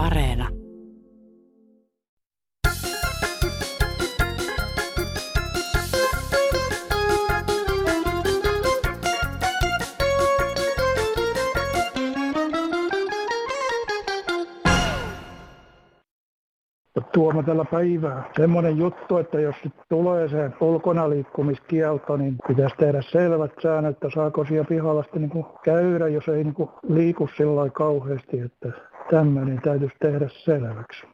Areena. Tuomo tällä päivää. Semmoinen juttu, että jos nyt tulee se ulkona liikkumiskielto, niin pitäisi tehdä selvät säännöt, että saako siellä pihalla sitten niin käydä, jos ei niin liiku sillä kauheasti, että tämmöinen täytyisi tehdä selväksi.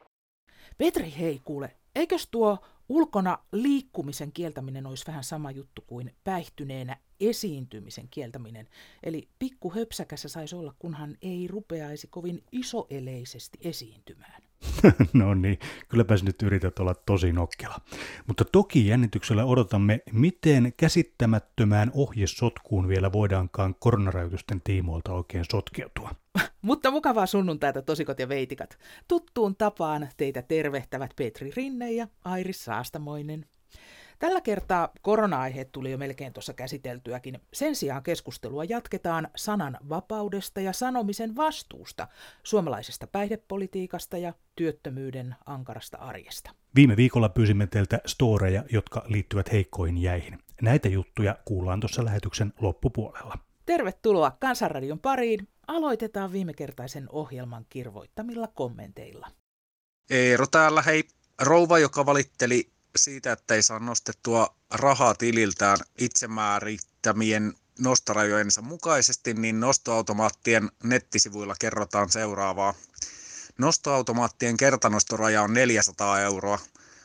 Petri, hei kuule, eikös tuo ulkona liikkumisen kieltäminen olisi vähän sama juttu kuin päihtyneenä esiintymisen kieltäminen. Eli pikku höpsäkässä saisi olla, kunhan ei rupeaisi kovin isoeleisesti esiintymään. no niin, kylläpä nyt yrität olla tosi nokkela. Mutta toki jännityksellä odotamme, miten käsittämättömään ohjesotkuun vielä voidaankaan koronarajoitusten tiimoilta oikein sotkeutua. Mutta mukavaa sunnuntaita tosikot ja veitikat. Tuttuun tapaan teitä tervehtävät Petri Rinne ja Airis Saastamoinen. Tällä kertaa korona-aiheet tuli jo melkein tuossa käsiteltyäkin. Sen sijaan keskustelua jatketaan sanan vapaudesta ja sanomisen vastuusta, suomalaisesta päihdepolitiikasta ja työttömyyden ankarasta arjesta. Viime viikolla pyysimme teiltä storeja, jotka liittyvät heikkoihin jäihin. Näitä juttuja kuullaan tuossa lähetyksen loppupuolella. Tervetuloa Kansanradion pariin. Aloitetaan viimekertaisen ohjelman kirvoittamilla kommenteilla. Eero täällä, hei. Rouva, joka valitteli siitä, että ei saa nostettua rahaa tililtään itsemäärittämien nostorajojensa mukaisesti, niin nostoautomaattien nettisivuilla kerrotaan seuraavaa. Nostoautomaattien kertanostoraja on 400 euroa.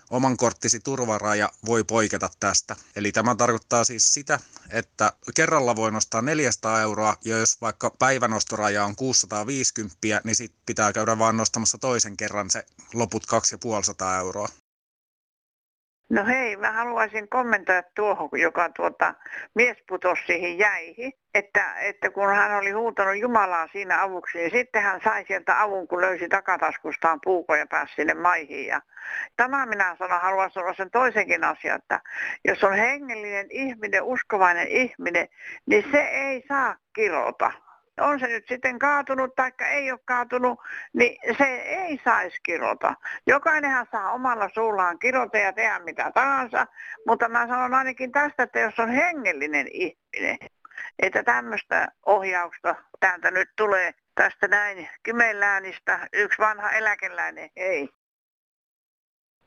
Oman korttisi turvaraja voi poiketa tästä. Eli tämä tarkoittaa siis sitä, että kerralla voi nostaa 400 euroa, ja jos vaikka päivänostoraja on 650, niin sitten pitää käydä vaan nostamassa toisen kerran se loput 250 euroa. No hei, mä haluaisin kommentoida tuohon, joka tuota, mies putosi siihen jäihin, että, että kun hän oli huutanut Jumalaa siinä avuksi, niin sitten hän sai sieltä avun, kun löysi takataskustaan puukon ja pääsi sinne maihin. Ja tämä minä sanon, haluan sanoa sen toisenkin asian, että jos on hengellinen ihminen, uskovainen ihminen, niin se ei saa kirota on se nyt sitten kaatunut tai ei ole kaatunut, niin se ei saisi kirota. Jokainenhan saa omalla suullaan kirota ja tehdä mitä tahansa, mutta mä sanon ainakin tästä, että jos on hengellinen ihminen, että tämmöistä ohjausta täältä nyt tulee tästä näin Kymenläänistä yksi vanha eläkeläinen, ei.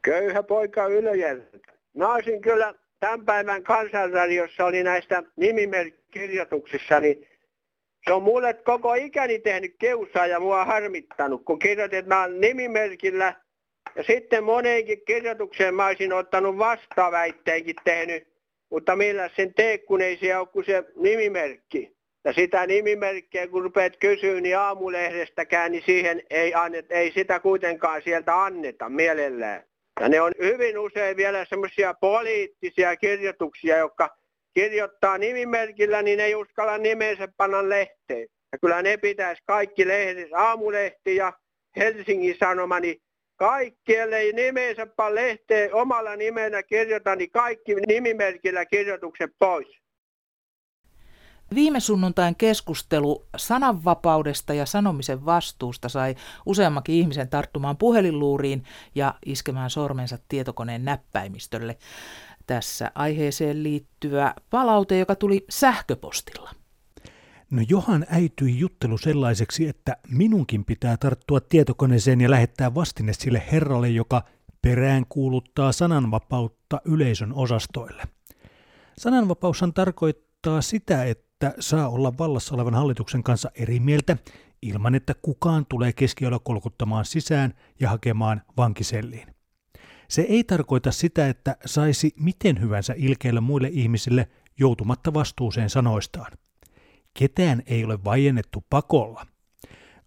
Köyhä poika Ylöjärveltä. Mä olisin kyllä tämän päivän kansanradiossa oli näistä nimimerkkikirjoituksissa, niin se on mulle koko ikäni tehnyt keusaa ja mua harmittanut, kun kirjoitetaan nimimerkillä. Ja sitten moneenkin kirjoitukseen mä olisin ottanut vastaväitteenkin tehnyt, mutta millä sen tee, kun ei siellä ole kuin se nimimerkki. Ja sitä nimimerkkiä, kun rupeat kysyä, niin aamulehdestäkään, niin siihen ei, annet, ei sitä kuitenkaan sieltä anneta mielellään. Ja ne on hyvin usein vielä semmoisia poliittisia kirjoituksia, jotka kirjoittaa nimimerkillä, niin ei uskalla nimensä panna lehteen. Ja kyllä ne pitäisi kaikki lehdet, aamulehti ja Helsingin Sanoma, niin kaikki, ellei nimensä panna lehteen omalla nimenä kirjoita, niin kaikki nimimerkillä kirjoitukset pois. Viime sunnuntain keskustelu sananvapaudesta ja sanomisen vastuusta sai useammankin ihmisen tarttumaan puhelinluuriin ja iskemään sormensa tietokoneen näppäimistölle tässä aiheeseen liittyvä palaute, joka tuli sähköpostilla. No Johan äityi juttelu sellaiseksi, että minunkin pitää tarttua tietokoneeseen ja lähettää vastine sille herralle, joka perään kuuluttaa sananvapautta yleisön osastoille. Sananvapaushan tarkoittaa sitä, että saa olla vallassa olevan hallituksen kanssa eri mieltä ilman, että kukaan tulee keskiolla kolkuttamaan sisään ja hakemaan vankiselliin. Se ei tarkoita sitä, että saisi miten hyvänsä ilkeillä muille ihmisille joutumatta vastuuseen sanoistaan. Ketään ei ole vajennettu pakolla.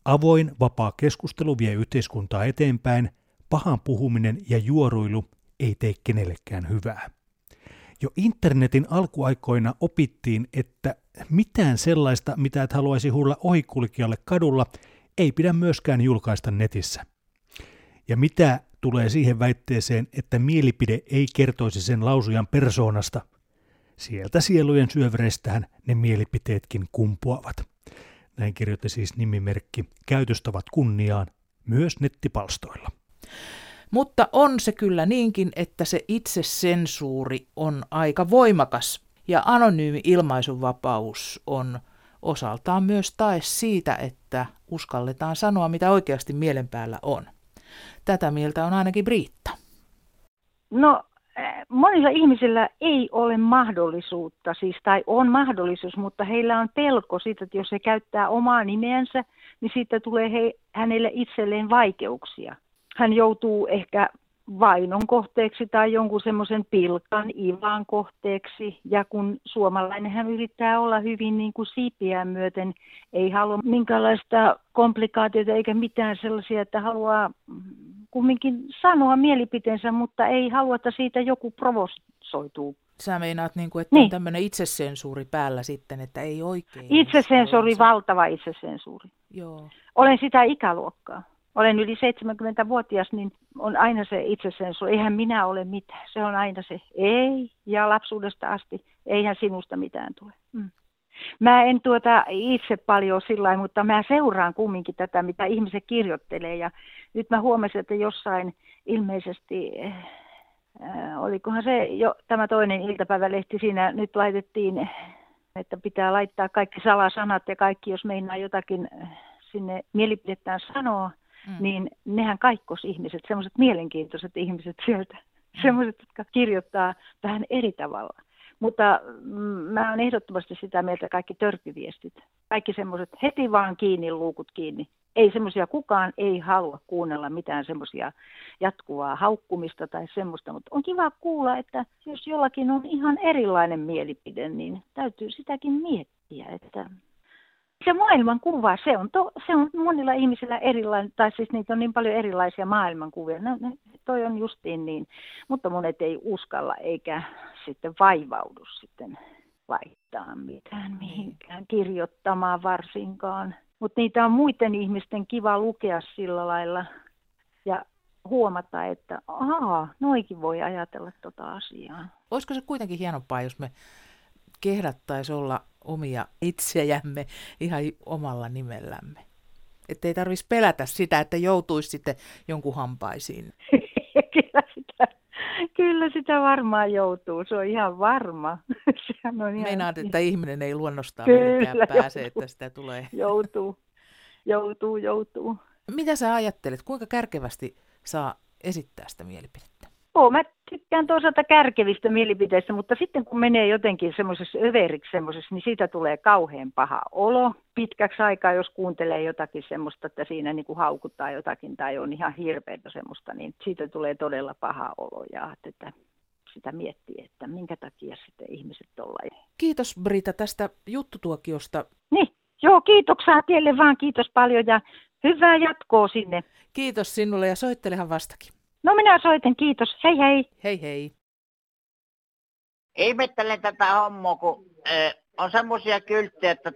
Avoin, vapaa keskustelu vie yhteiskuntaa eteenpäin, pahan puhuminen ja juoruilu ei tee kenellekään hyvää. Jo internetin alkuaikoina opittiin, että mitään sellaista, mitä et haluaisi huulla ohikulkijalle kadulla, ei pidä myöskään julkaista netissä. Ja mitä tulee siihen väitteeseen, että mielipide ei kertoisi sen lausujan persoonasta. Sieltä sielujen syövereistään ne mielipiteetkin kumpuavat. Näin kirjoitti siis nimimerkki Käytöstavat kunniaan, myös nettipalstoilla. Mutta on se kyllä niinkin, että se itsesensuuri on aika voimakas ja anonyymi ilmaisunvapaus on osaltaan myös tae siitä, että uskalletaan sanoa, mitä oikeasti mielen päällä on. Tätä mieltä on ainakin Briitta. No monilla ihmisillä ei ole mahdollisuutta, siis tai on mahdollisuus, mutta heillä on pelko siitä, että jos he käyttää omaa nimeänsä, niin siitä tulee he, hänelle itselleen vaikeuksia. Hän joutuu ehkä vainon kohteeksi tai jonkun semmoisen pilkan, ivan kohteeksi. Ja kun suomalainen hän yrittää olla hyvin niin kuin siipiä myöten, ei halua minkälaista komplikaatiota eikä mitään sellaisia, että haluaa kumminkin sanoa mielipiteensä, mutta ei halua, että siitä joku provosoituu. Sä meinaat, niin kuin, että niin. on tämmöinen itsesensuuri päällä sitten, että ei oikein. Itsesensuuri, valtava itsesensuuri. Joo. Olen sitä ikäluokkaa olen yli 70-vuotias, niin on aina se itsesensuuri. Eihän minä ole mitään. Se on aina se ei. Ja lapsuudesta asti eihän sinusta mitään tule. Mm. Mä en tuota itse paljon sillä mutta mä seuraan kumminkin tätä, mitä ihmiset kirjoittelee. Ja nyt mä huomasin, että jossain ilmeisesti, äh, olikohan se jo tämä toinen iltapäivälehti, siinä nyt laitettiin, että pitää laittaa kaikki salasanat ja kaikki, jos meinaa jotakin sinne mielipidettään sanoa, mm. niin nehän kaikkos ihmiset, semmoiset mielenkiintoiset ihmiset sieltä, mm. semmoiset, jotka kirjoittaa vähän eri tavalla. Mutta mm, mä oon ehdottomasti sitä mieltä kaikki törkyviestit. Kaikki semmoiset heti vaan kiinni, luukut kiinni. Ei semmoisia, kukaan ei halua kuunnella mitään semmoisia jatkuvaa haukkumista tai semmoista, mutta on kiva kuulla, että jos jollakin on ihan erilainen mielipide, niin täytyy sitäkin miettiä, että se maailmankuva, se on, to, se on monilla ihmisillä erilainen, tai siis niitä on niin paljon erilaisia maailmankuvia. No, ne, toi on justiin niin, mutta monet ei uskalla eikä sitten vaivaudu sitten laittaa mitään mihinkään, kirjoittamaan varsinkaan. Mutta niitä on muiden ihmisten kiva lukea sillä lailla ja huomata, että ahaa, noikin voi ajatella tota asiaa. Olisiko se kuitenkin hienompaa, jos me kehdattaisi olla omia itseämme ihan omalla nimellämme. Että ei tarvitsisi pelätä sitä, että joutuisi sitten jonkun hampaisiin. kyllä, sitä, kyllä sitä varmaan joutuu, se on ihan varma. Sehän on ihan... Meinaat, että ihminen ei luonnostaan kyllä, pääse, joutuu. että sitä tulee. Joutuu, joutuu, joutuu. Mitä sä ajattelet, kuinka kärkevästi saa esittää sitä mielipidettä? Oo, mä tykkään toisaalta kärkevistä mielipiteistä, mutta sitten kun menee jotenkin semmoisessa överiksi semmoisessa, niin siitä tulee kauhean paha olo pitkäksi aikaa, jos kuuntelee jotakin semmoista, että siinä niin kuin haukuttaa jotakin tai on ihan hirveätä semmoista, niin siitä tulee todella paha olo ja että sitä miettii, että minkä takia sitten ihmiset tuolla. Kiitos Brita tästä juttutuokiosta. Niin, joo, kiitoksia teille vaan, kiitos paljon ja hyvää jatkoa sinne. Kiitos sinulle ja soittelehan vastakin. No minä soitin, kiitos. Hei hei. Hei hei. Ihmettelen tätä hommaa, kun äh, on semmoisia kylttejä, että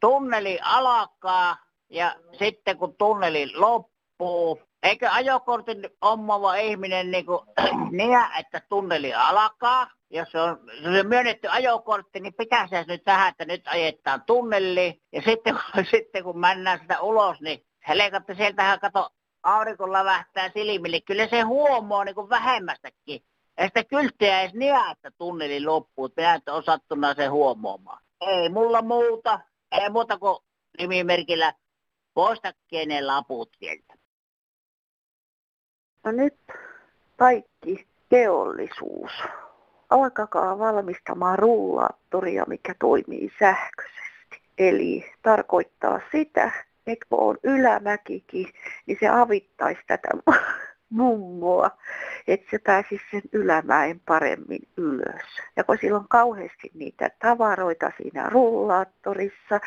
tunneli alkaa ja sitten kun tunneli loppuu, eikö ajokortin ommava ihminen niin kuin, niä, että tunneli alkaa, jos se on, jos on myönnetty ajokortti, niin pitää se nyt tähän, että nyt ajetaan tunneli. Ja sitten, sitten kun mennään sitä ulos, niin helekatte sieltähän kato aurinko lävähtää silmille, kyllä se huomaa niin kuin vähemmästäkin. Ja sitä kylttiä edes niä, että tunneli loppuu. Minä et osattuna se huomaamaan. Ei mulla muuta. Ei muuta kuin nimimerkillä poista kenen laput sieltä. No nyt kaikki teollisuus. Alkakaa valmistamaan rullaattoria, mikä toimii sähköisesti. Eli tarkoittaa sitä, että on ylämäkikin, niin se avittaisi tätä mummoa, että se pääsisi sen ylämäen paremmin ylös. Ja kun sillä on kauheasti niitä tavaroita siinä rullaattorissa,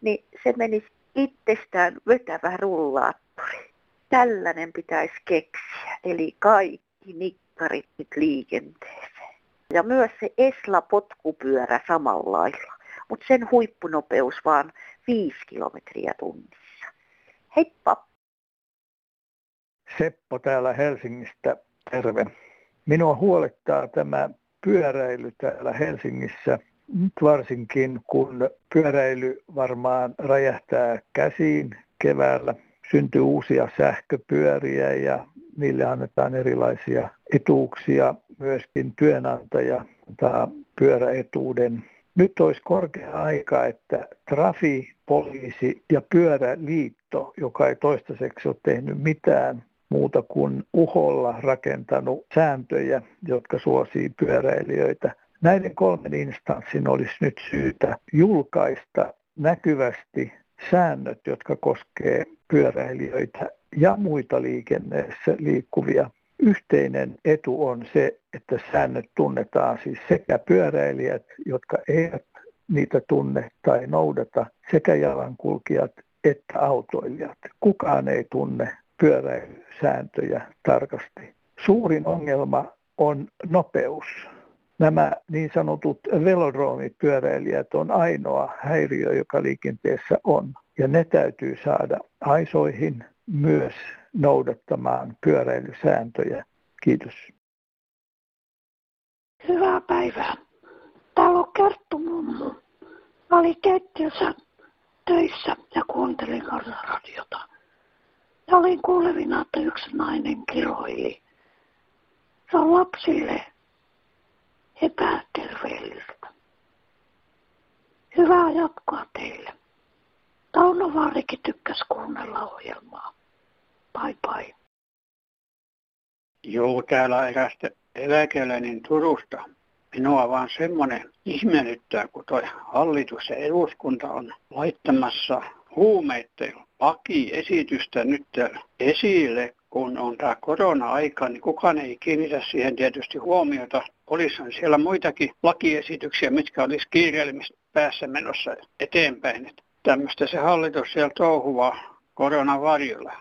niin se menisi itsestään vetävä rullaattori. Tällainen pitäisi keksiä, eli kaikki nikkarit nyt liikenteeseen. Ja myös se Esla-potkupyörä samalla lailla, mutta sen huippunopeus vaan 5 kilometriä tunnissa. Heippa! Seppo täällä Helsingistä, terve. Minua huolettaa tämä pyöräily täällä Helsingissä, nyt varsinkin kun pyöräily varmaan räjähtää käsiin keväällä syntyy uusia sähköpyöriä ja niille annetaan erilaisia etuuksia. Myöskin työnantaja tai pyöräetuuden. Nyt olisi korkea aika, että Trafi, poliisi ja pyöräliitto, joka ei toistaiseksi ole tehnyt mitään muuta kuin uholla rakentanut sääntöjä, jotka suosii pyöräilijöitä. Näiden kolmen instanssin olisi nyt syytä julkaista näkyvästi säännöt, jotka koskee pyöräilijöitä ja muita liikenneessä liikkuvia. Yhteinen etu on se, että säännöt tunnetaan siis sekä pyöräilijät, jotka eivät niitä tunne tai noudata, sekä jalankulkijat että autoilijat. Kukaan ei tunne pyöräilysääntöjä tarkasti. Suurin ongelma on nopeus. Nämä niin sanotut velodroomipyöräilijät on ainoa häiriö, joka liikenteessä on. Ja ne täytyy saada aisoihin myös noudattamaan pyöräilysääntöjä. Kiitos. Hyvää päivää. Täällä on Kerttu mummu. Mä olin keittiössä töissä ja kuuntelin radiota. Ja olin kuulevina, että yksi nainen kiroili. Se on lapsille epäterveellistä. Hyvää jatkoa teille. Tauno Vaarikin tykkäs kuunnella ohjelmaa. Bye bye. Joo, täällä erästä eläkeläinen Turusta. Minua vaan semmoinen ihmeellyttää, kun toi hallitus ja eduskunta on laittamassa huumeiden lakiesitystä nyt esille, kun on tämä korona-aika, niin kukaan ei kiinnitä siihen tietysti huomiota. Olisihan siellä muitakin lakiesityksiä, mitkä olisi kiireellimistä päässä menossa eteenpäin. Että tämmöistä se hallitus siellä touhuvaa koronan varjolla.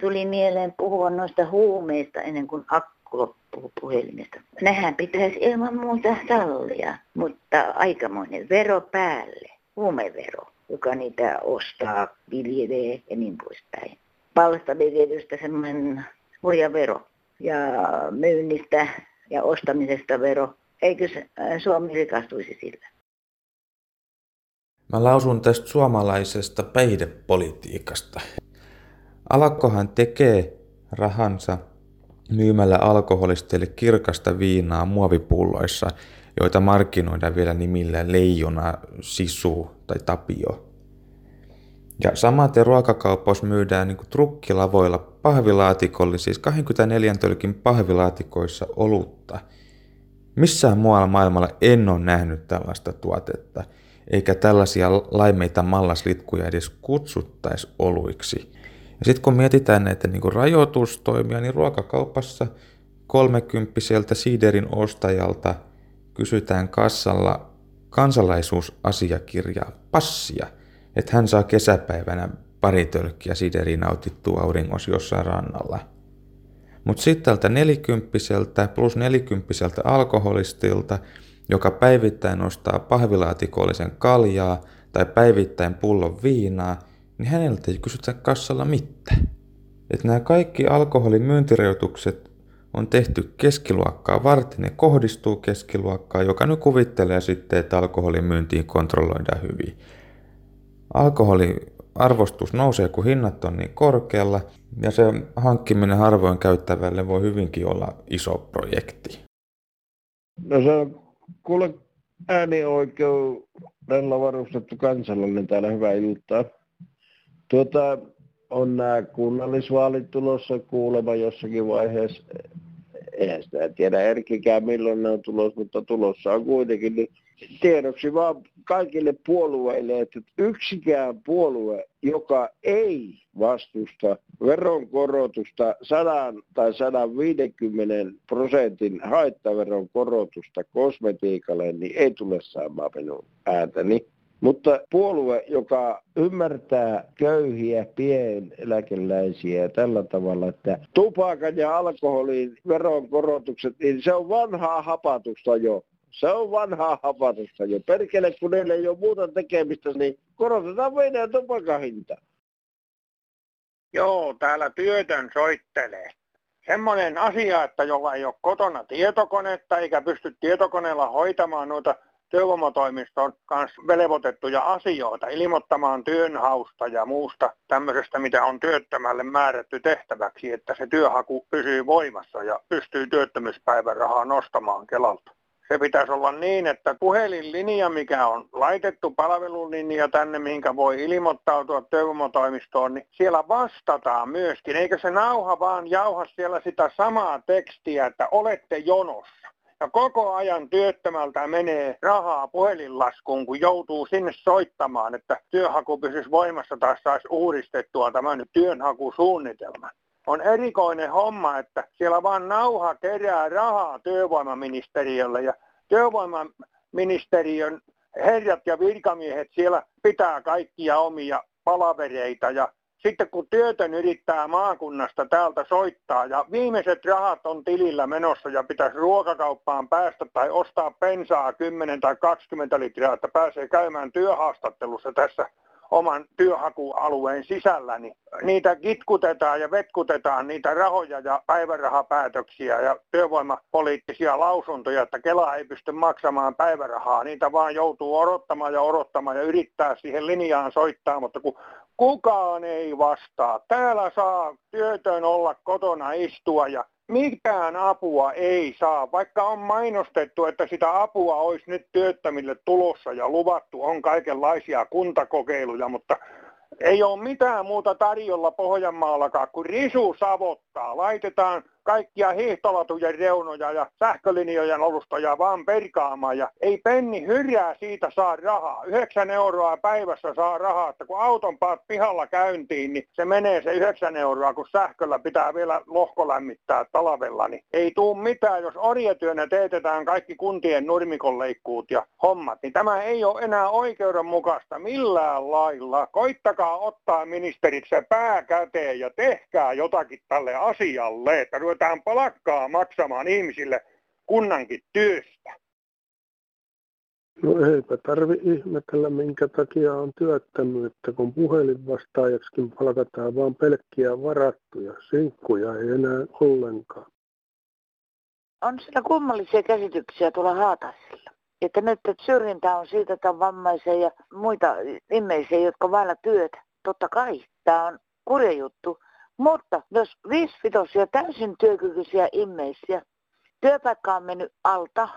Tuli mieleen puhua noista huumeista ennen kuin akku loppuu puhelimesta. Nehän pitäisi ilman muuta sallia, mutta aikamoinen vero päälle, huumevero, joka niitä ostaa, viljelee ja niin poispäin. Palstaviljelystä semmoinen hurja vero ja myynnistä ja ostamisesta vero. Eikö Suomi rikastuisi sillä? Mä lausun tästä suomalaisesta päihdepolitiikasta. Alakkohan tekee rahansa myymällä alkoholisteille kirkasta viinaa muovipulloissa, joita markkinoidaan vielä nimillä Leijona, Sisu tai Tapio. Ja samaten ruokakauppaus myydään niin trukkilavoilla pahvilaatikolle, siis 24 tölkin pahvilaatikoissa olutta. Missään muualla maailmalla en ole nähnyt tällaista tuotetta, eikä tällaisia laimeita mallaslitkuja edes kutsuttaisi oluiksi. Ja sitten kun mietitään näitä niin kuin rajoitustoimia, niin ruokakaupassa kolmekymppiseltä siiderin ostajalta kysytään kassalla kansalaisuusasiakirjaa, passia, että hän saa kesäpäivänä pari tölkkiä siideriä nautittua auringossa jossain rannalla. Mutta sitten tältä nelikymppiseltä plus nelikymppiseltä alkoholistilta, joka päivittäin ostaa pahvilaatikollisen kaljaa tai päivittäin pullon viinaa, niin häneltä ei kysytä kassalla mitään. Että nämä kaikki alkoholin myyntirajoitukset on tehty keskiluokkaa varten ja kohdistuu keskiluokkaan, joka nyt kuvittelee sitten, että alkoholin myyntiin kontrolloidaan hyvin. Alkoholin arvostus nousee, kun hinnat on niin korkealla, ja se hankkiminen harvoin käyttävälle voi hyvinkin olla iso projekti. No se on kuule äänioikeudella varustettu kansalainen täällä hyvää iltaa. Tuota, on nämä kunnallisvaalit tulossa kuulema jossakin vaiheessa. Eihän sitä tiedä Erkikään milloin ne on tulossa, mutta tulossa on kuitenkin. Niin tiedoksi vaan kaikille puolueille, että yksikään puolue, joka ei vastusta veronkorotusta 100 tai 150 prosentin haittaveron korotusta kosmetiikalle, niin ei tule saamaan minun ääntäni. Mutta puolue, joka ymmärtää köyhiä pieneläkeläisiä tällä tavalla, että tupakan ja alkoholin veronkorotukset, niin se on vanhaa hapatusta jo. Se on vanhaa hapatusta jo. Perkele, kun ei ole muuta tekemistä, niin korotetaan meidän tupakan hinta. Joo, täällä työtön soittelee. Semmoinen asia, että jolla ei ole kotona tietokonetta eikä pysty tietokoneella hoitamaan noita työvoimatoimiston kanssa velvoitettuja asioita ilmoittamaan työnhausta ja muusta tämmöisestä, mitä on työttömälle määrätty tehtäväksi, että se työhaku pysyy voimassa ja pystyy työttömyyspäivärahaa nostamaan Kelalta. Se pitäisi olla niin, että puhelinlinja, mikä on laitettu palvelulinja tänne, mihinkä voi ilmoittautua työvoimatoimistoon, niin siellä vastataan myöskin. Eikä se nauha vaan jauha siellä sitä samaa tekstiä, että olette jonossa. Ja koko ajan työttömältä menee rahaa puhelinlaskuun, kun joutuu sinne soittamaan, että työhaku pysyisi voimassa tai saisi uudistettua tämän työnhakusuunnitelman. On erikoinen homma, että siellä vaan nauha kerää rahaa työvoimaministeriölle ja työvoimaministeriön herrat ja virkamiehet siellä pitää kaikkia omia palavereita ja sitten kun työtön yrittää maakunnasta täältä soittaa ja viimeiset rahat on tilillä menossa ja pitäisi ruokakauppaan päästä tai ostaa pensaa 10 tai 20 litraa, että pääsee käymään työhaastattelussa tässä oman työhakualueen sisällä, niin niitä kitkutetaan ja vetkutetaan niitä rahoja ja päivärahapäätöksiä ja työvoimapoliittisia lausuntoja, että Kela ei pysty maksamaan päivärahaa. Niitä vaan joutuu odottamaan ja odottamaan ja yrittää siihen linjaan soittaa, mutta kun kukaan ei vastaa. Täällä saa työtön olla kotona istua ja mitään apua ei saa, vaikka on mainostettu, että sitä apua olisi nyt työttömille tulossa ja luvattu, on kaikenlaisia kuntakokeiluja, mutta ei ole mitään muuta tarjolla Pohjanmaallakaan kuin risu savottaa. Laitetaan kaikkia hiihtolatujen reunoja ja sähkölinjojen alustoja vaan perkaamaan ja ei penni hyrää siitä saa rahaa. 9 euroa päivässä saa rahaa, että kun auton paat pihalla käyntiin, niin se menee se 9 euroa, kun sähköllä pitää vielä lohko lämmittää talvella, niin ei tuu mitään, jos orjatyönä teetetään kaikki kuntien nurmikonleikkuut ja hommat, niin tämä ei ole enää oikeudenmukaista millään lailla. Koittakaa ottaa ministerit se pää käteen ja tehkää jotakin tälle asialle, että ruvetaan palakkaa maksamaan ihmisille kunnankin työstä. No eipä tarvi ihmetellä, minkä takia on työttömyyttä, kun puhelinvastaajaksikin palkataan vain pelkkiä varattuja. Sinkkuja ei enää ollenkaan. On siellä kummallisia käsityksiä tuolla Haataisilla. Että nyt että syrjintä on siitä, että on vammaisia ja muita ihmisiä, jotka vailla työtä. Totta kai, tämä on kurja juttu. Mutta jos viisivitosia täysin työkykyisiä ihmisiä, työpaikka on mennyt alta,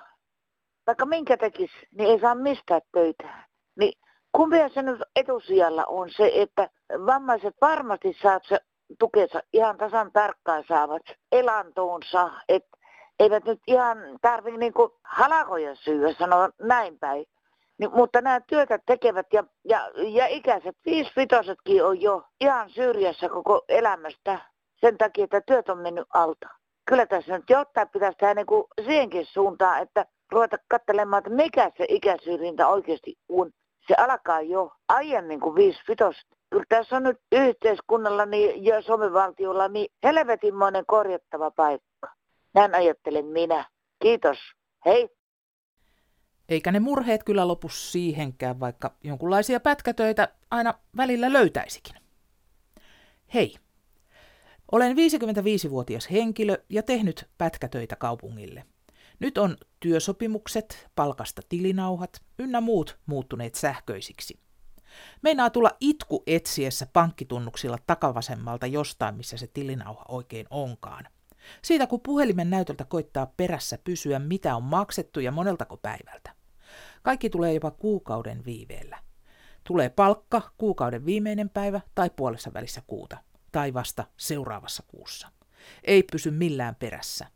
vaikka minkä tekisi, niin ei saa mistään töitä. Niin kumpia se nyt etusijalla on se, että vammaiset varmasti saavat se tukensa ihan tasan tarkkaan saavat elantoonsa, että eivät nyt ihan tarvitse niinku halakoja syödä, sanoa näin päin. Niin, mutta nämä työtä tekevät ja, ja, ja ikäiset viisivitosetkin on jo ihan syrjässä koko elämästä sen takia, että työt on mennyt alta. Kyllä tässä nyt jotain pitäisi tehdä niin kuin siihenkin suuntaan, että ruveta katselemaan, että mikä se ikäsyrjintä oikeasti on. Se alkaa jo aiemmin kuin viisivitoset. Kyllä tässä on nyt yhteiskunnalla niin, ja Suomen valtiolla niin helvetinmoinen korjattava paikka. Näin ajattelen minä. Kiitos. Hei. Eikä ne murheet kyllä lopu siihenkään, vaikka jonkunlaisia pätkätöitä aina välillä löytäisikin. Hei, olen 55-vuotias henkilö ja tehnyt pätkätöitä kaupungille. Nyt on työsopimukset, palkasta tilinauhat ynnä muut muuttuneet sähköisiksi. Meinaa tulla itku etsiessä pankkitunnuksilla takavasemmalta jostain, missä se tilinauha oikein onkaan. Siitä kun puhelimen näytöltä koittaa perässä pysyä, mitä on maksettu ja moneltako päivältä. Kaikki tulee jopa kuukauden viiveellä. Tulee palkka kuukauden viimeinen päivä tai puolessa välissä kuuta, tai vasta seuraavassa kuussa. Ei pysy millään perässä.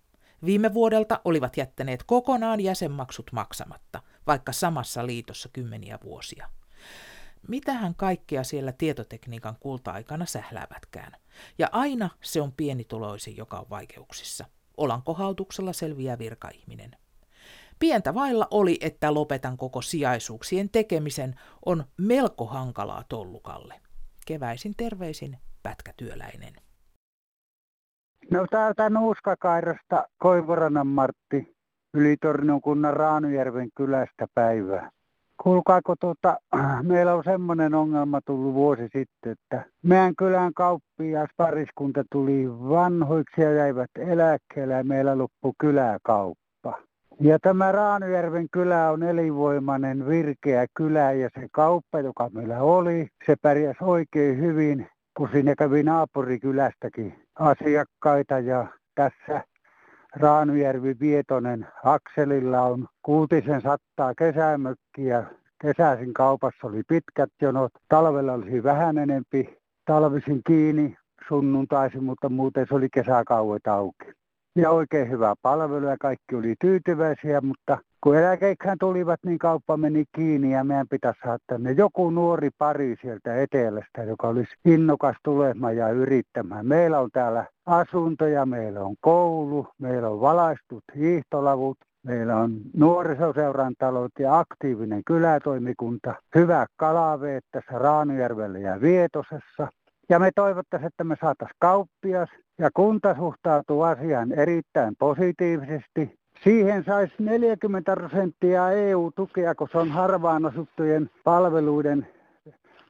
Viime vuodelta olivat jättäneet kokonaan jäsenmaksut maksamatta, vaikka samassa liitossa kymmeniä vuosia. Mitähän kaikkea siellä tietotekniikan kulta-aikana sähläävätkään. Ja aina se on pienituloisi, joka on vaikeuksissa. Olankohautuksella selviää virkaihminen. Pientä vailla oli, että lopetan koko sijaisuuksien tekemisen, on melko hankalaa tollukalle. Keväisin terveisin pätkätyöläinen. No täältä Nuuskakairosta Koivuranan Martti Ylitornion kunnan Raanujärven kylästä päivää. Kuulkaako tuota, meillä on semmoinen ongelma tullut vuosi sitten, että meidän kylän kauppias pariskunta tuli vanhoiksi ja jäivät eläkkeelle ja meillä loppui kyläkauppa Ja tämä Raanujärven kylä on elinvoimainen, virkeä kylä ja se kauppa, joka meillä oli, se pärjäsi oikein hyvin, kun siinä kävi naapurikylästäkin asiakkaita ja tässä Raanujärvi-Vietonen akselilla on kuutisen sattaa kesämökkiä. Kesäisin kaupassa oli pitkät jonot, talvella olisi vähän enempi, talvisin kiinni sunnuntaisin, mutta muuten se oli kesäkauet auki. Ja oikein hyvää palvelua ja kaikki oli tyytyväisiä, mutta kun eläkeikään tulivat, niin kauppa meni kiinni ja meidän pitäisi saada tänne joku nuori pari sieltä etelästä, joka olisi innokas tulemaan ja yrittämään. Meillä on täällä asuntoja, meillä on koulu, meillä on valaistut hiihtolavut, meillä on nuorisoseuran talot ja aktiivinen kylätoimikunta, hyvä kalaveet tässä Raanujärvellä ja Vietosessa. Ja me toivottaisiin, että me saataisiin kauppias ja kunta suhtautuu asiaan erittäin positiivisesti. Siihen saisi 40 prosenttia EU-tukea, kun se on harvaan asuttujen palveluiden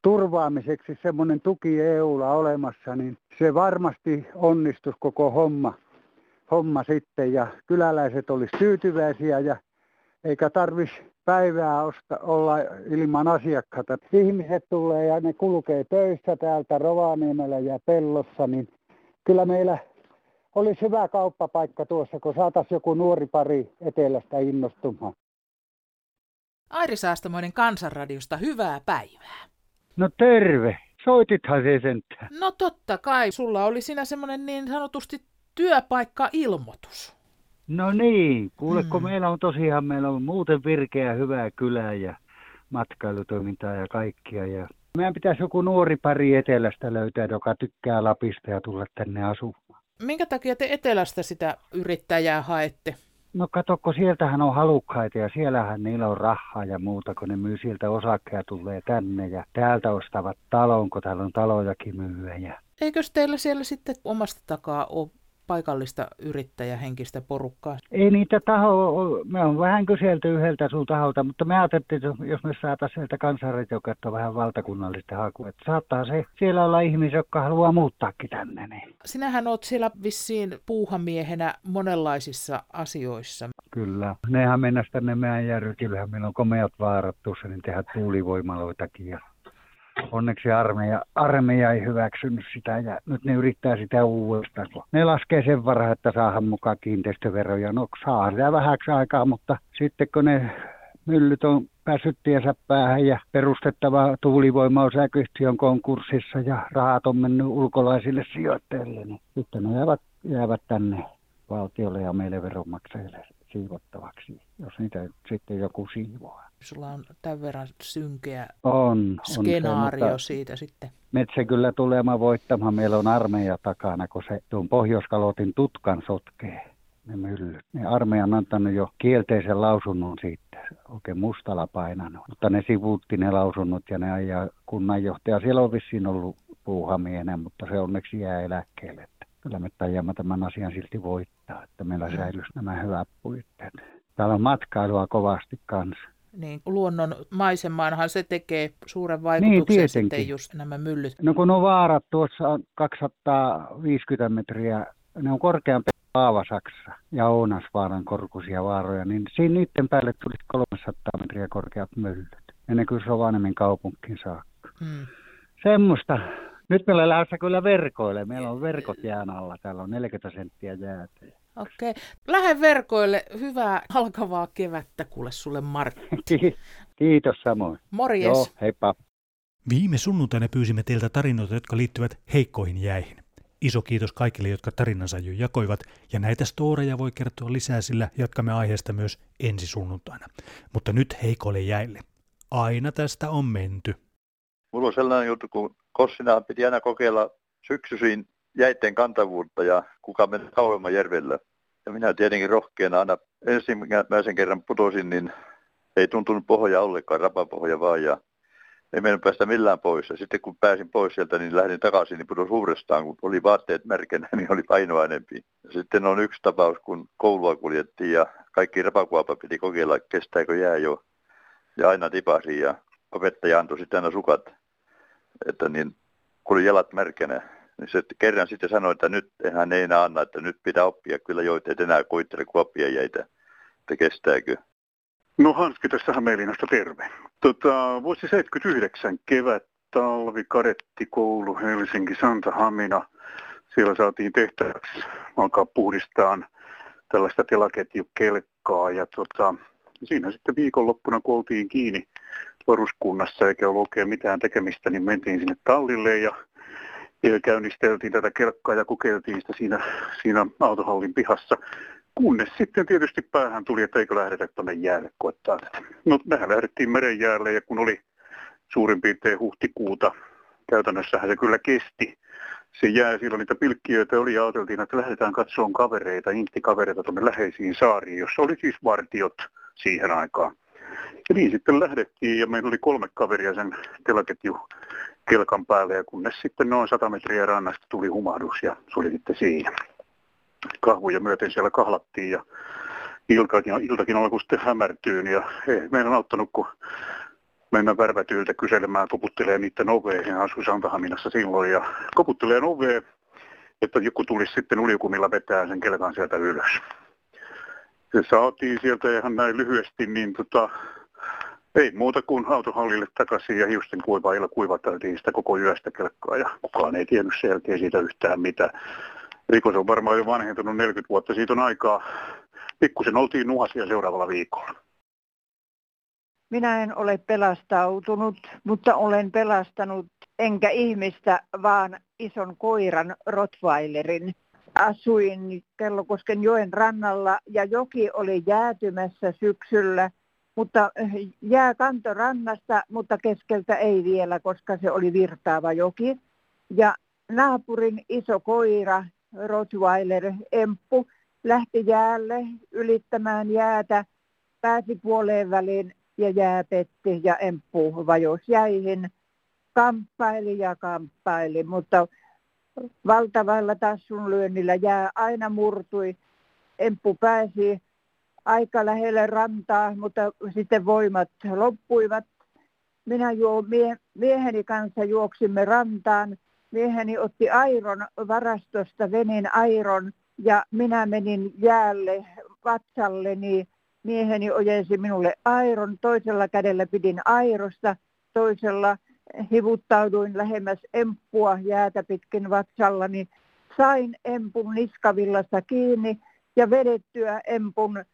turvaamiseksi semmoinen tuki EUlla olemassa, niin se varmasti onnistuisi koko homma, homma sitten ja kyläläiset olisi tyytyväisiä ja eikä tarvitsisi päivää osta, olla ilman asiakkaita. Ihmiset tulee ja ne kulkee töissä täältä Rovaniemellä ja Pellossa, niin kyllä meillä olisi hyvä kauppapaikka tuossa, kun saataisiin joku nuori pari etelästä innostumaan. Airi Saastamoinen Kansanradiosta, hyvää päivää. No terve, soitithan se sentään. No totta kai, sulla oli siinä semmoinen niin sanotusti työpaikka-ilmoitus. No niin, kuule, kun hmm. meillä on tosiaan, meillä on muuten virkeä hyvää kylää ja matkailutoimintaa ja kaikkia. Ja meidän pitäisi joku nuori pari etelästä löytää, joka tykkää Lapista ja tulla tänne asumaan. Minkä takia te etelästä sitä yrittäjää haette? No katokko, sieltähän on halukkaita ja siellähän niillä on rahaa ja muuta, kun ne myy sieltä osakkeja tulee tänne ja täältä ostavat talon, kun täällä on talojakin myyä. Ja... Eikös teillä siellä sitten omasta takaa ole paikallista yrittäjähenkistä porukkaa? Ei niitä taho, me on vähän kyselty yhdeltä sun taholta, mutta me ajattelin, että jos me saataisiin sieltä kansanradiokautta vähän valtakunnallista hakua, että saattaa se siellä olla ihmisiä, jotka haluaa muuttaakin tänne. Niin. Sinähän oot siellä vissiin puuhamiehenä monenlaisissa asioissa. Kyllä. Nehän mennä tänne meidän järjykillähän. Meillä on komeat vaarat tuossa, niin tehdään tuulivoimaloitakin ja onneksi armeija, armeija ei hyväksynyt sitä ja nyt ne yrittää sitä uudestaan. Ne laskee sen varaan, että saadaan mukaan kiinteistöveroja. No saa sitä vähäksi aikaa, mutta sitten kun ne myllyt on päässyt tiensä päähän ja perustettava tuulivoimaosakeyhtiö on konkurssissa ja rahat on mennyt ulkolaisille sijoittajille, niin sitten ne jäävät, jäävät tänne valtiolle ja meille veronmaksajille siivottavaksi, jos niitä sitten joku siivoaa. Sulla on tämän verran synkeä on, skenaario on se, siitä sitten. Metsä kyllä tulemaan voittamaan. Meillä on armeija takana, kun se tuon Pohjoiskalotin tutkan sotkee ne myllyt. Ne armeija on antanut jo kielteisen lausunnon siitä, oikein mustalla painanut. Mutta ne sivuutti ne lausunnot ja ne ajaa kunnanjohtaja. Siellä on vissiin ollut puuhamienen, mutta se onneksi jää eläkkeelle kyllä me tajamme tämän asian silti voittaa, että meillä säilyisi nämä hyvät puitteet. Täällä on matkailua kovasti kanssa. Niin, luonnon maisemaanhan se tekee suuren vaikutuksen niin, sitten just nämä myllyt. No kun on vaarat tuossa on 250 metriä, ne on korkeampi Paava Saksa ja Ounasvaaran korkuisia vaaroja, niin siinä niiden päälle tuli 300 metriä korkeat myllyt. Ennen kuin Rovaniemen kaupunkiin saakka. Hmm. Semmoista nyt meillä lähdössä kyllä verkoille. Meillä on verkot jään alla. Täällä on 40 senttiä jäätä. Okei. Okay. Lähde verkoille. Hyvää alkavaa kevättä kuule sulle Martti. Kiitos samoin. Morjes. Joo, heippa. Viime sunnuntaina pyysimme teiltä tarinoita, jotka liittyvät heikkoihin jäihin. Iso kiitos kaikille, jotka tarinansa jo jakoivat, ja näitä storeja voi kertoa lisää, sillä jatkamme aiheesta myös ensi sunnuntaina. Mutta nyt heikoille jäille. Aina tästä on menty. Mulla on sellainen juttu, kun Kossinaan piti aina kokeilla syksyisin jäitten kantavuutta ja kuka meni kauemman järvellä. Ja minä tietenkin rohkeana aina ensimmäisen kerran putosin, niin ei tuntunut pohja ollenkaan, rapapohja vaan. Ja ei mennyt päästä millään pois. Ja sitten kun pääsin pois sieltä, niin lähdin takaisin, niin putosin uudestaan. Kun oli vaatteet märkänä, niin oli painoa enempi. Ja sitten on yksi tapaus, kun koulua kuljettiin ja kaikki rapakuopa piti kokeilla, kestääkö jää jo. Ja aina tipasi ja opettaja antoi sitten aina sukat että niin, kun oli jalat märkänä, niin se kerran sitten sanoi, että nyt hän ei enää anna, että nyt pitää oppia kyllä joita, et enää koittele kuoppia jäitä. että kestääkö. No Hanski tässä Hämeenlinnasta terve. Tota, vuosi 79 kevät, talvi, kadettikoulu, Helsinki, Santa Hamina. Siellä saatiin tehtäväksi alkaa puhdistaa tällaista telaketjukelkkaa ja tota, siinä sitten viikonloppuna kun oltiin kiinni varuskunnassa eikä ollut oikein mitään tekemistä, niin mentiin sinne tallille ja, käynnisteltiin tätä kelkkaa ja kokeiltiin sitä siinä, siinä autohallin pihassa. Kunnes sitten tietysti päähän tuli, että eikö lähdetä tuonne jäälle koettaa tätä. No mehän lähdettiin meren jäälle ja kun oli suurin piirtein huhtikuuta, käytännössähän se kyllä kesti. Se jää, silloin niitä pilkkiöitä oli ja ajateltiin, että lähdetään katsomaan kavereita, inttikavereita tuonne läheisiin saariin, jossa oli siis vartiot siihen aikaan. Ja niin sitten lähdettiin ja meillä oli kolme kaveria sen telaketju kelkan päälle ja kunnes sitten noin 100 metriä rannasta tuli humahdus ja se oli sitten siinä. Kahvuja myöten siellä kahlattiin ja iltakin, iltakin alkoi sitten hämärtyyn ja ei meidän auttanut kun mennä värvätyiltä kyselemään, koputtelee niiden oveen. ja asui Santahaminassa silloin ja koputtelee oveen, että joku tulisi sitten uljukumilla vetää sen kelkan sieltä ylös. Se saatiin sieltä ihan näin lyhyesti, niin tota, ei muuta kuin autohallille takaisin ja hiusten kuivailla kuivateltiin sitä koko yöstä kelkkaa ja kukaan ei tiennyt sen jälkeen siitä yhtään mitä. Rikos on varmaan jo vanhentunut 40 vuotta, siitä on aikaa. Pikkusen oltiin nuhasia seuraavalla viikolla. Minä en ole pelastautunut, mutta olen pelastanut enkä ihmistä, vaan ison koiran Rottweilerin. Asuin Kellokosken joen rannalla ja joki oli jäätymässä syksyllä, mutta jää kanto rannasta, mutta keskeltä ei vielä, koska se oli virtaava joki. Ja naapurin iso koira, Rottweiler Emppu, lähti jäälle ylittämään jäätä, pääsi puoleen väliin ja jää petti ja emppu vajos jäihin. Kamppaili ja kamppaili, mutta valtavalla tassun lyönnillä jää aina murtui. Emppu pääsi aika lähelle rantaa, mutta sitten voimat loppuivat. Minä juo, mie, mieheni kanssa juoksimme rantaan. Mieheni otti airon varastosta, venin airon ja minä menin jäälle vatsalleni mieheni ojensi minulle airon, toisella kädellä pidin airosta, toisella hivuttauduin lähemmäs emppua jäätä pitkin vatsallani. Sain empun niskavillasta kiinni ja vedettyä empun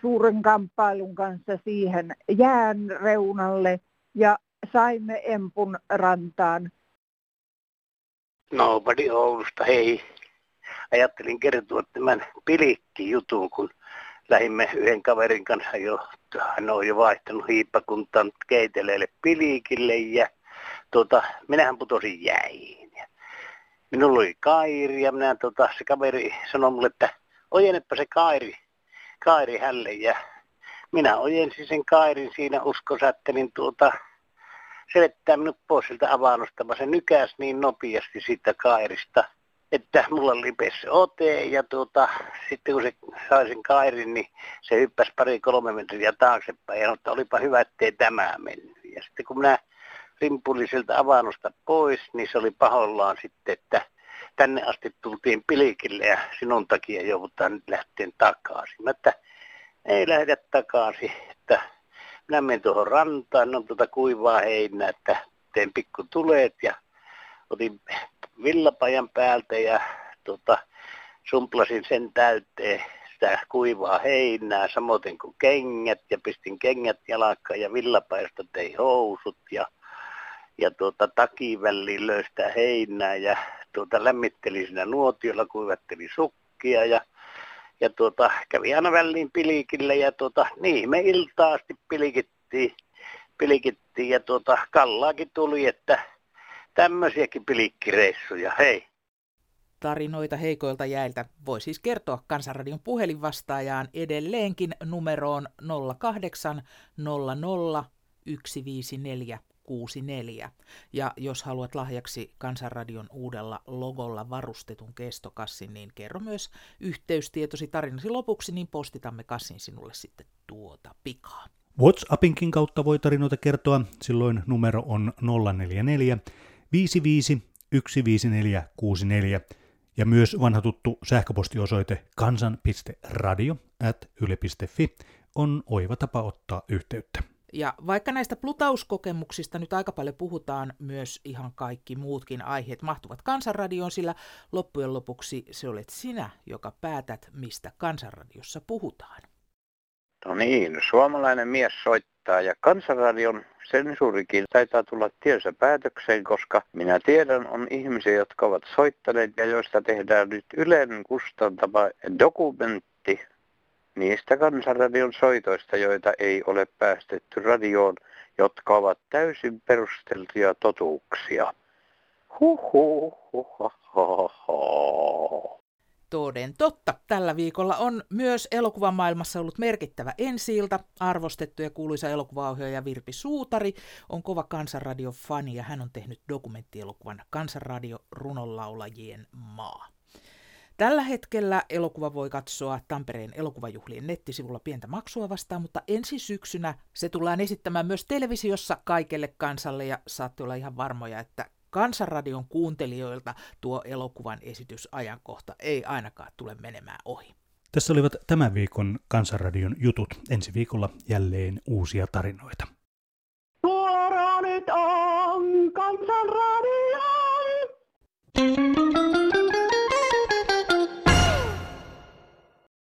suuren kamppailun kanssa siihen jään reunalle ja saimme empun rantaan. Nobody Oulusta, hei. Ajattelin kertoa tämän pilikki-jutun, kun lähimme yhden kaverin kanssa jo, hän on jo vaihtanut hiippakuntaan keiteleelle pilikille ja tuota, minähän putosin jäihin. Ja minulla oli kairi ja minä, tuota, se kaveri sanoi mulle, että ojennepa se kairi, kairi hälle ja minä ojensin sen kairin siinä uskossa, että niin tuota, se vettää minut pois siltä avannosta, se nykäs niin nopeasti siitä kairista – että mulla lipesi ote ja tuota, sitten kun se sai sen kairin, niin se hyppäsi pari kolme metriä taaksepäin ja sanoi, että olipa hyvä, ettei tämä mennyt. Ja sitten kun minä rimpulin siltä avannosta pois, niin se oli pahollaan sitten, että tänne asti tultiin pilikille ja sinun takia joudutaan nyt lähteä takaisin. Mä, että ei lähdetä takaisin, että minä menen tuohon rantaan, on tuota kuivaa heinää, että teen pikku tuleet ja otin villapajan päältä ja tota, sumplasin sen täyteen sitä kuivaa heinää, samoin kuin kengät ja pistin kengät jalakkaan ja villapajasta tein housut ja, ja tuota, takiväliin löystä heinää ja tuota, lämmittelin siinä nuotiolla, kuivattelin sukkia ja, ja tuota, kävi aina väliin pilikille ja tuota, niin me iltaasti pilikittiin, pilikittiin ja tuota, kallaakin tuli, että tämmöisiäkin pilikkireissuja, hei. Tarinoita heikoilta jäiltä voi siis kertoa Kansanradion puhelinvastaajaan edelleenkin numeroon 08 00 154 64. Ja jos haluat lahjaksi Kansanradion uudella logolla varustetun kestokassin, niin kerro myös yhteystietosi tarinasi lopuksi, niin postitamme kassin sinulle sitten tuota pikaa. WhatsAppinkin kautta voi tarinoita kertoa, silloin numero on 044 55 15464 Ja myös vanha tuttu sähköpostiosoite kansan.radio at yle.fi on oiva tapa ottaa yhteyttä. Ja vaikka näistä plutauskokemuksista nyt aika paljon puhutaan, myös ihan kaikki muutkin aiheet mahtuvat Kansanradioon, sillä loppujen lopuksi se olet sinä, joka päätät, mistä Kansanradiossa puhutaan. No niin, suomalainen mies soittaa ja Kansanradion sensuurikin taitaa tulla tiensä päätökseen, koska minä tiedän on ihmisiä, jotka ovat soittaneet ja joista tehdään nyt Ylen kustantama dokumentti niistä Kansanradion soitoista, joita ei ole päästetty radioon, jotka ovat täysin perusteltuja totuuksia. Toden totta. Tällä viikolla on myös elokuvan maailmassa ollut merkittävä ensiilta. Arvostettu ja kuuluisa elokuvaohjaaja Virpi Suutari on kova Kansanradio-fani ja hän on tehnyt dokumenttielokuvan Kansanradio runonlaulajien maa. Tällä hetkellä elokuva voi katsoa Tampereen elokuvajuhlien nettisivulla pientä maksua vastaan, mutta ensi syksynä se tullaan esittämään myös televisiossa kaikelle kansalle ja saatte olla ihan varmoja, että Kansanradion kuuntelijoilta tuo elokuvan esitysajankohta ei ainakaan tule menemään ohi. Tässä olivat tämän viikon Kansanradion jutut. Ensi viikolla jälleen uusia tarinoita. Suora nyt on Kansanradio! thank you